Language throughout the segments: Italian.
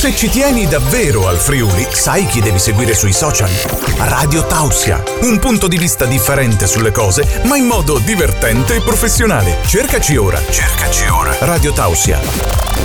Se ci tieni davvero al Friuli, sai chi devi seguire sui social? Radio Tausia, un punto di vista differente sulle cose, ma in modo divertente e professionale. Cercaci ora, cercaci ora. Radio Tausia,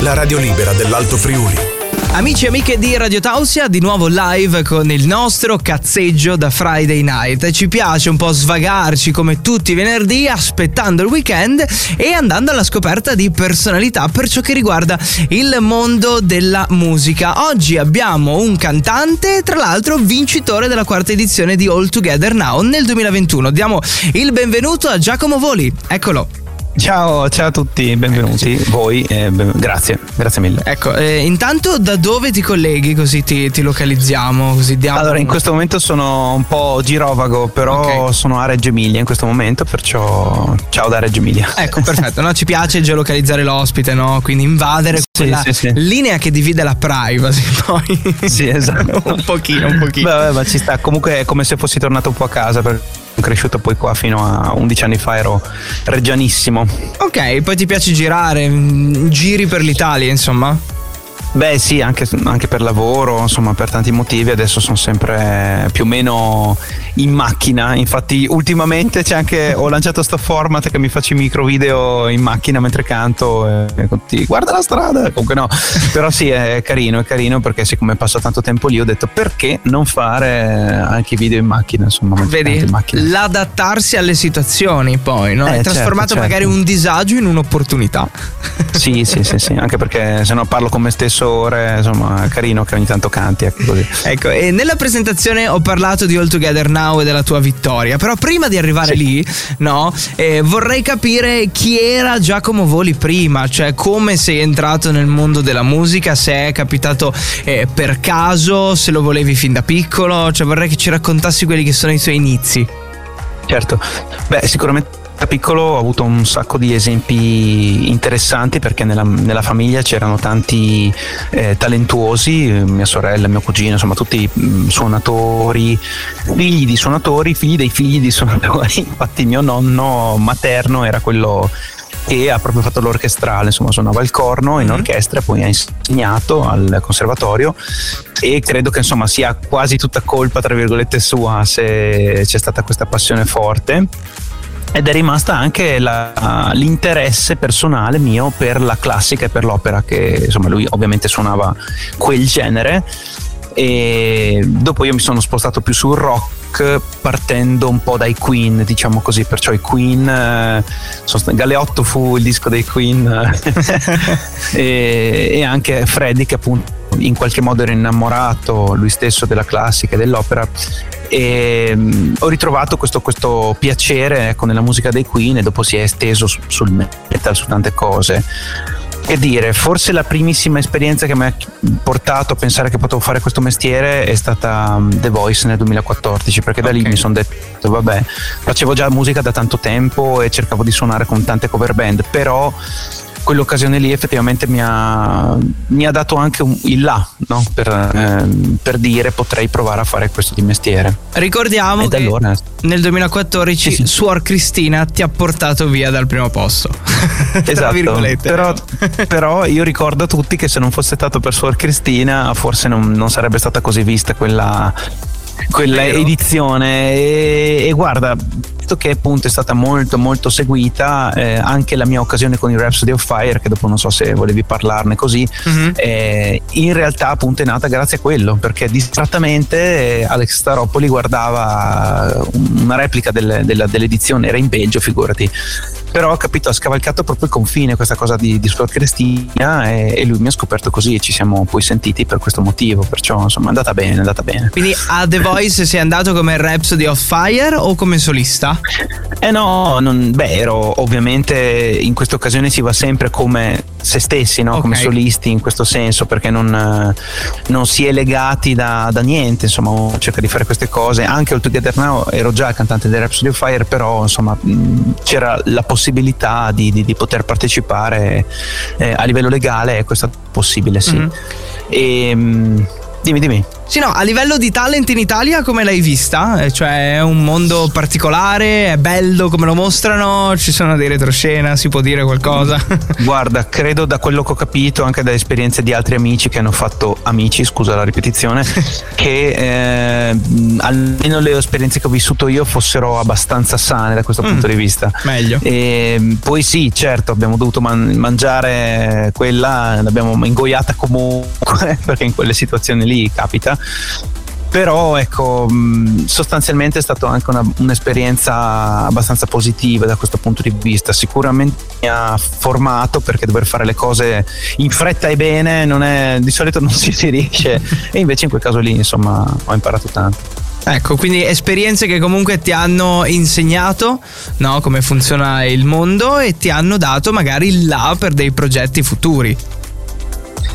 la radio libera dell'Alto Friuli. Amici e amiche di Radio Tausia, di nuovo live con il nostro cazzeggio da Friday Night. Ci piace un po' svagarci come tutti i venerdì, aspettando il weekend e andando alla scoperta di personalità per ciò che riguarda il mondo della musica. Oggi abbiamo un cantante, tra l'altro vincitore della quarta edizione di All Together Now nel 2021. Diamo il benvenuto a Giacomo Voli. Eccolo. Ciao, ciao a tutti, benvenuti. Voi, eh, ben, grazie, grazie mille. Ecco, eh, intanto da dove ti colleghi così ti, ti localizziamo? Così diamo allora, in questo momento sono un po' girovago, però okay. sono a Reggio Emilia in questo momento, perciò ciao da Reggio Emilia. Ecco, perfetto, no? ci piace geolocalizzare l'ospite, no? quindi invadere sì, quella sì, sì. linea che divide la privacy poi. Sì, esatto. un pochino, un pochino. Beh, ma ci sta, comunque è come se fossi tornato un po' a casa. Per cresciuto poi qua fino a 11 anni fa ero reggianissimo. Ok, poi ti piace girare, mm, giri per l'Italia insomma? Beh sì, anche, anche, per lavoro, insomma per tanti motivi adesso sono sempre più o meno in macchina, infatti ultimamente c'è anche, ho lanciato sto format che mi faccio i micro video in macchina mentre canto e ti guarda la strada, comunque no, però sì è carino, è carino perché siccome passo tanto tempo lì ho detto perché non fare anche i video in macchina, insomma. Vedi, in macchina. l'adattarsi alle situazioni poi, no? Eh, Hai trasformato certo, magari certo. un disagio in un'opportunità. Sì, sì, sì, sì, anche perché se no parlo con me stesso ore, insomma, carino che ogni tanto canti. Ecco, così. ecco, e nella presentazione ho parlato di All Together Now e della tua vittoria, però prima di arrivare sì. lì, no, eh, vorrei capire chi era Giacomo Voli prima, cioè come sei entrato nel mondo della musica, se è capitato eh, per caso, se lo volevi fin da piccolo, cioè vorrei che ci raccontassi quelli che sono i tuoi inizi. Certo, beh, sicuramente da piccolo ho avuto un sacco di esempi interessanti perché nella, nella famiglia c'erano tanti eh, talentuosi, mia sorella, mio cugino, insomma tutti mh, mm, suonatori, figli di suonatori, figli dei figli di suonatori. Infatti mio nonno materno era quello che ha proprio fatto l'orchestrale, insomma suonava il corno in mm-hmm. orchestra, poi ha insegnato al conservatorio e credo che insomma sia quasi tutta colpa tra virgolette sua se c'è stata questa passione forte ed è rimasta anche la, l'interesse personale mio per la classica e per l'opera che insomma lui ovviamente suonava quel genere. E dopo io mi sono spostato più sul rock partendo un po' dai Queen diciamo così perciò i Queen eh, Galeotto fu il disco dei Queen. E, e anche Freddy che appunto in qualche modo era innamorato lui stesso della classica e dell'opera e um, ho ritrovato questo, questo piacere ecco, nella musica dei Queen e dopo si è esteso su, sul metal, su tante cose. Che dire, forse la primissima esperienza che mi ha portato a pensare che potevo fare questo mestiere è stata um, The Voice nel 2014, perché da okay. lì mi sono detto, vabbè, facevo già musica da tanto tempo e cercavo di suonare con tante cover band, però quell'occasione lì effettivamente mi ha, mi ha dato anche un, il là no? per, eh, per, dire potrei provare a fare questo di mestiere. Ricordiamo che allora... nel 2014 sì, sì. Suor Cristina ti ha portato via dal primo posto. esatto, però, però, io ricordo a tutti che se non fosse stato per Suor Cristina forse non, non sarebbe stata così vista quella quella edizione. E, e, guarda che appunto è stata molto molto seguita eh, anche la mia occasione con il Rhapsody of Fire che dopo non so se volevi parlarne così mm-hmm. eh, in realtà appunto è nata grazie a quello perché distrattamente eh, Alex Staropoli guardava una replica del, della, dell'edizione era in Belgio figurati però ho capito ha scavalcato proprio il confine questa cosa di, di Scott Cristina e, e, lui mi ha scoperto così e ci siamo poi sentiti per questo motivo perciò insomma è andata bene è andata bene quindi a The Voice sei andato come Rhapsody of Fire o come solista? Eh no, non, beh, ero ovviamente in questa occasione si va sempre come se stessi, no? okay. come solisti in questo senso, perché non, non si è legati da, da, niente, insomma, cerca di fare queste cose. Anche All Together Now ero già cantante di Rhapsody of Fire, però insomma c'era la possibilità di, di, di poter partecipare eh, a livello legale e questo è possibile, sì. Mm-hmm. E, dimmi, dimmi. Sì, no, a livello di talent in Italia come l'hai vista? Eh, cioè è un mondo particolare, è bello come lo mostrano, ci sono dei retroscena, si può dire qualcosa? Guarda, credo da quello che ho capito, anche da esperienze di altri amici che hanno fatto amici, scusa la ripetizione, che eh, almeno le esperienze che ho vissuto io fossero abbastanza sane da questo mm, punto di vista. Meglio. E, poi sì, certo, abbiamo dovuto man- mangiare quella, l'abbiamo ingoiata comunque, perché in quelle situazioni lì capita però ecco sostanzialmente è stata anche una, un'esperienza abbastanza positiva da questo punto di vista. Sicuramente mi ha formato perché dover fare le cose in fretta e bene è, di solito non si, si riesce. E invece in quel caso lì insomma ho imparato tanto. Ecco, quindi esperienze che comunque ti hanno insegnato no, come funziona il mondo e ti hanno dato magari il là per dei progetti futuri.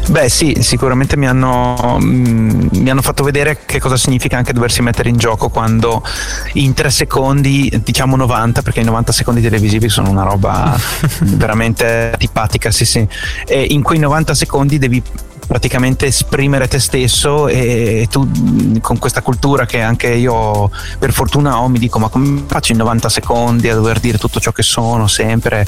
Beh sì, sicuramente mi hanno, mm, mi hanno, fatto vedere che cosa significa anche doversi mettere in gioco quando in tre secondi, diciamo 90, perché i 90 secondi televisivi sono una roba veramente tipatica, sì sì, e in quei 90 secondi devi praticamente esprimere te stesso e tu con questa cultura che anche io per fortuna ho mi dico ma come faccio in 90 secondi a dover dire tutto ciò che sono sempre?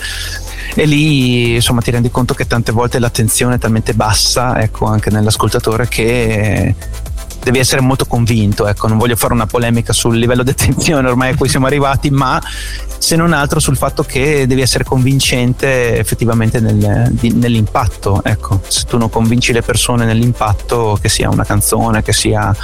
E lì insomma ti rendi conto che tante volte l'attenzione è talmente bassa ecco anche nell'ascoltatore che devi essere molto convinto, ecco, non voglio fare una polemica sul livello di attenzione ormai a cui siamo arrivati, ma se non altro sul fatto che devi essere convincente effettivamente nel, di, nell'impatto, ecco, se tu non convinci le persone nell'impatto, che sia una canzone, che sia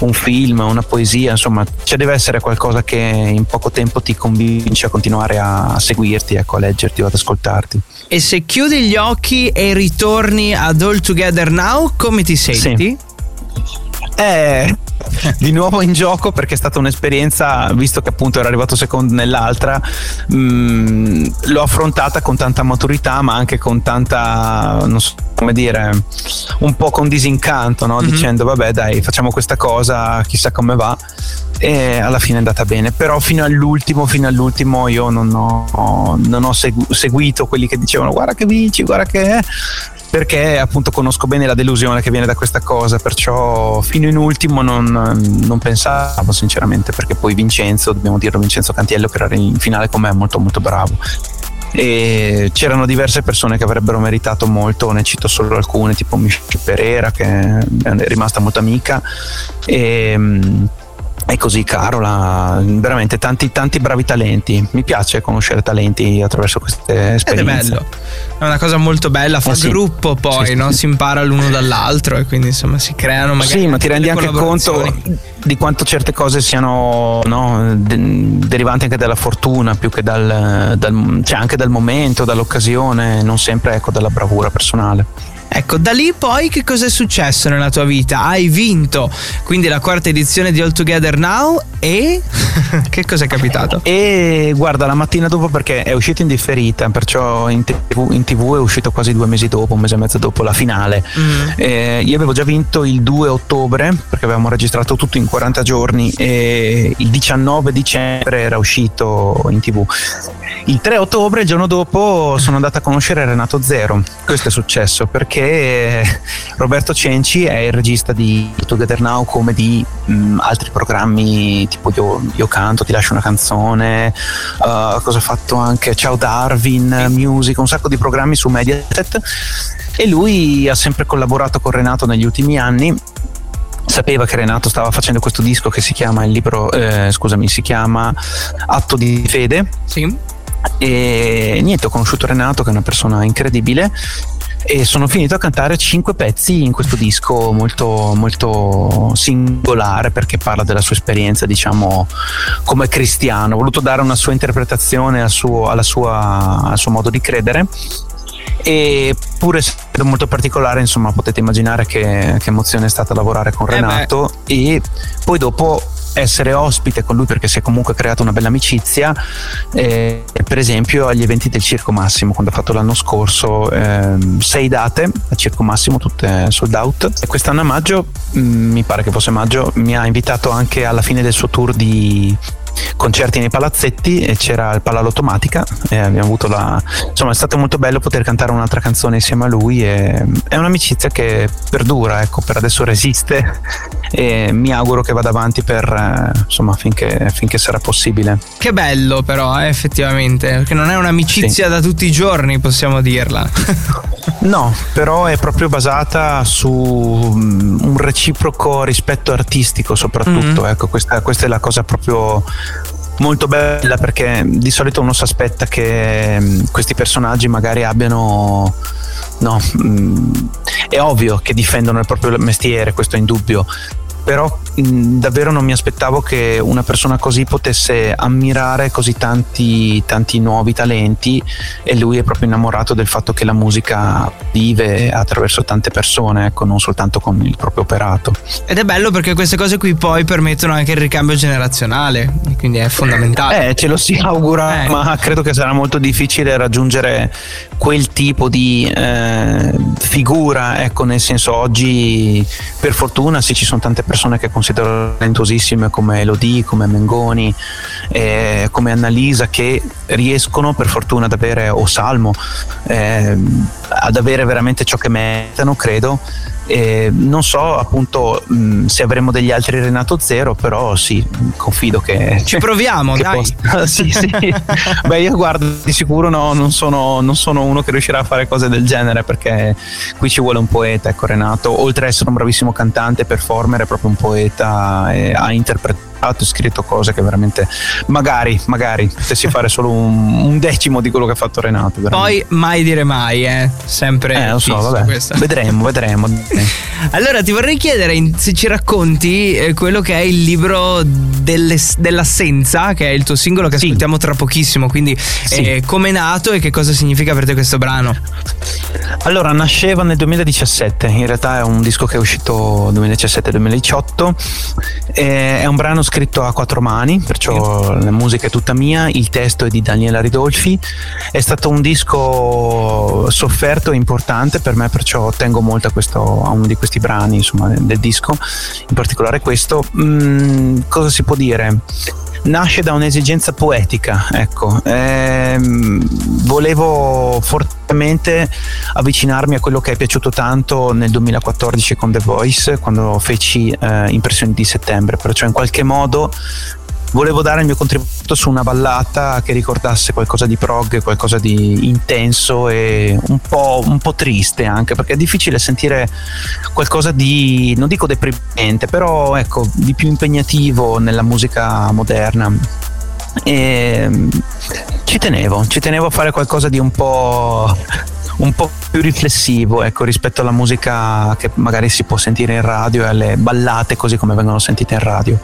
un film, una poesia, insomma, ci deve essere qualcosa che in poco tempo ti convince a continuare a seguirti, ecco, a leggerti o ad ascoltarti. E se chiudi gli occhi e ritorni ad All Together Now, come ti senti? Sì è di nuovo in gioco perché è stata un'esperienza, visto che appunto era arrivato secondo nell'altra, mh, mm, l'ho affrontata con tanta maturità ma anche con tanta, non so come dire, un po' con disincanto, no? mm-hmm. dicendo vabbè dai facciamo questa cosa, chissà come va e alla fine è andata bene però fino all'ultimo fino all'ultimo io non ho, non ho seguito quelli che dicevano guarda che vinci guarda che è perché appunto conosco bene la delusione che viene da questa cosa, perciò fino in ultimo non, non pensavo sinceramente, perché poi Vincenzo, dobbiamo dirlo, Vincenzo Cantiello che era in finale con me è molto molto bravo. E c'erano diverse persone che avrebbero meritato molto, ne cito solo alcune, tipo Michelle Pereira che è rimasta molto amica. E è così Carola, veramente tanti, tanti bravi talenti. Mi piace conoscere talenti attraverso queste esperienze. Ed è bello, è una cosa molto bella, fa eh sì. gruppo poi, sì, no? sì. si impara l'uno dall'altro e quindi insomma si creano magari... Sì, ma ti rendi anche conto di quanto certe cose siano no, de- derivanti anche dalla fortuna più che dal, dal, cioè anche dal momento, dall'occasione, non sempre ecco dalla bravura personale. Ecco, da lì poi che cosa è successo nella tua vita? Hai vinto quindi la quarta edizione di All Together Now e che cosa è capitato? E guarda, la mattina dopo perché è uscito in differita, perciò in TV, in TV è uscito quasi due mesi dopo, un mese e mezzo dopo la finale. Mm. Eh, io avevo già vinto il 2 ottobre perché avevamo registrato tutto in 40 giorni e il 19 dicembre era uscito in TV. Il 3 ottobre, il giorno dopo, sono andato a conoscere Renato Zero. Questo è successo perché Roberto Cenci è il regista di Together Now come di mh, mm, altri programmi tipo io, io, canto, ti lascio una canzone, uh, cosa ha fatto anche Ciao Darwin, Music, un sacco di programmi su Mediaset. E lui ha sempre collaborato con Renato negli ultimi anni. Sapeva che Renato stava facendo questo disco che si chiama il libro eh, scusami si chiama Atto di fede. Sì. e niente ho conosciuto Renato che è una persona incredibile e sono finito a cantare cinque pezzi in questo disco molto, molto singolare perché parla della sua esperienza diciamo come cristiano. Ho voluto dare una sua interpretazione al suo, sua, al suo modo di credere. E pur essendo molto particolare insomma potete immaginare che, che emozione è stata lavorare con eh Renato. Beh. e poi dopo essere ospite con lui perché si è comunque creata una bella amicizia eh, per esempio agli eventi del Circo Massimo quando ha fatto l'anno scorso eh, sei date al Circo Massimo tutte sold out. E quest'anno a maggio mh, mm, mi pare che fosse maggio mi ha invitato anche alla fine del suo tour di concerti nei palazzetti e c'era il Palalautomatica e abbiamo avuto la insomma è stato molto bello poter cantare un'altra canzone insieme a lui e è un'amicizia che perdura ecco per adesso resiste e mi auguro che vada avanti per eh, insomma finché, finché, sarà possibile. Che bello però eh, effettivamente, perché non è un'amicizia sì. da tutti i giorni possiamo dirla. no, però è proprio basata su mm, un reciproco rispetto artistico soprattutto, mm-hmm. ecco questa, questa è la cosa proprio molto bella perché di solito uno si aspetta che mm, questi personaggi magari abbiano no, mm, è ovvio che difendono il proprio mestiere, questo è indubbio, però mh, davvero non mi aspettavo che una persona così potesse ammirare così tanti, tanti nuovi talenti e lui è proprio innamorato del fatto che la musica vive attraverso tante persone, ecco, non soltanto con il proprio operato. Ed è bello perché queste cose qui poi permettono anche il ricambio generazionale, quindi è fondamentale. Eh, ce lo si augura, eh. ma credo che sarà molto difficile raggiungere quel tipo di eh, figura, ecco, nel senso oggi per fortuna sì ci sono tante persone che considero talentosissime come Elodie, come Mengoni, eh, come Annalisa che riescono per fortuna ad avere, o Salmo, eh, ad avere veramente ciò che meritano, credo eh, non so appunto mh, se avremo degli altri Renato Zero, però sì, confido che ci proviamo, che dai. Sì, sì. Beh, io guardo di sicuro no, non sono, non sono, uno che riuscirà a fare cose del genere perché qui ci vuole un poeta, ecco Renato, oltre ad essere un bravissimo cantante, performer, è proprio un poeta e ha interpretato ha scritto cose che veramente magari, magari potessi fare solo un, un, decimo di quello che ha fatto Renato. Veramente. Poi mai dire mai, eh. Sempre. Eh, lo so, vabbè. Questo. Vedremo, vedremo. allora ti vorrei chiedere se ci racconti eh, quello che è il libro delle, dell'assenza, che è il tuo singolo che sì. ascoltiamo tra pochissimo. Quindi sì. eh, come è nato e che cosa significa per te questo brano? Allora, nasceva nel 2017, in realtà è un disco che è uscito 2017-2018, è un brano scritto a quattro mani, perciò la musica è tutta mia, il testo è di Daniela Ridolfi, è stato un disco sofferto e importante per me, perciò tengo molto a, questo, a uno di questi brani insomma, del disco, in particolare questo. Mm, cosa si può dire? nasce da un'esigenza poetica, ecco. Ehm, volevo fortemente avvicinarmi a quello che è piaciuto tanto nel 2014 con The Voice, quando feci eh, Impressioni di settembre, perciò in qualche modo volevo dare il mio contributo su una ballata che ricordasse qualcosa di prog, qualcosa di intenso e un po', un po', triste anche perché è difficile sentire qualcosa di, non dico deprimente, però ecco, di più impegnativo nella musica moderna. E ci tenevo, ci tenevo a fare qualcosa di un po' un po' più riflessivo ecco, rispetto alla musica che magari si può sentire in radio e alle ballate così come vengono sentite in radio.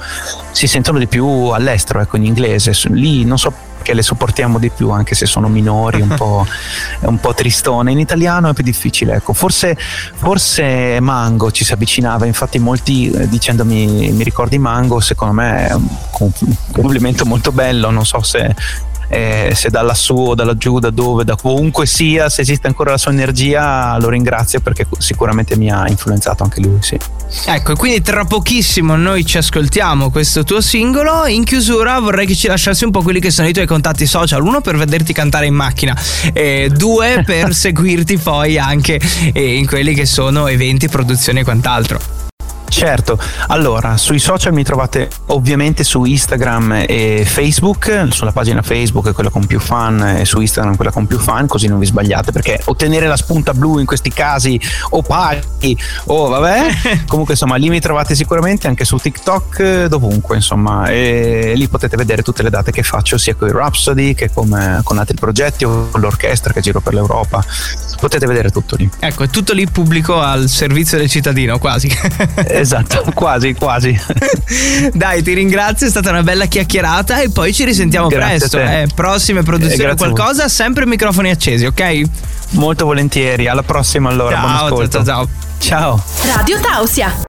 Si sentono di più all'estero, ecco, in inglese. Lì non so perché le sopportiamo di più anche se sono minori, un po', un po tristone. In italiano è più difficile, ecco. Forse, forse Mango ci si avvicinava, infatti molti eh, dicendomi mi ricordi Mango, secondo me è un complimento molto bello, non so se eh, se da lassù o da laggiù, da dove, da ovunque sia, se esiste ancora la sua energia, lo ringrazio perché sicuramente mi ha influenzato anche lui. Sì. Ecco, quindi tra pochissimo noi ci ascoltiamo questo tuo singolo. In chiusura vorrei che ci lasciassi un po' quelli che sono i tuoi contatti social. Uno per vederti cantare in macchina, e due per seguirti poi anche eh, in quelli che sono eventi, produzioni e quant'altro. Certo, allora sui social mi trovate ovviamente su Instagram e Facebook, sulla pagina Facebook quella con più fan e su Instagram quella con più fan, così non vi sbagliate perché ottenere la spunta blu in questi casi o paghi o vabbè, comunque insomma lì mi trovate sicuramente anche su TikTok, dovunque insomma e lì potete vedere tutte le date che faccio sia con i Rhapsody che con, con altri progetti o con l'orchestra che giro per l'Europa, potete vedere tutto lì. Ecco, è tutto lì pubblico al servizio del cittadino quasi. esatto, quasi, quasi. Dai, ti ringrazio, è stata una bella chiacchierata e poi ci risentiamo Grazie presto. Eh, prossime produzioni o qualcosa, sempre microfoni accesi, ok? Molto volentieri, alla prossima allora, ciao, buon ascolto. Ciao, ciao, ciao. Ciao. Radio Tausia.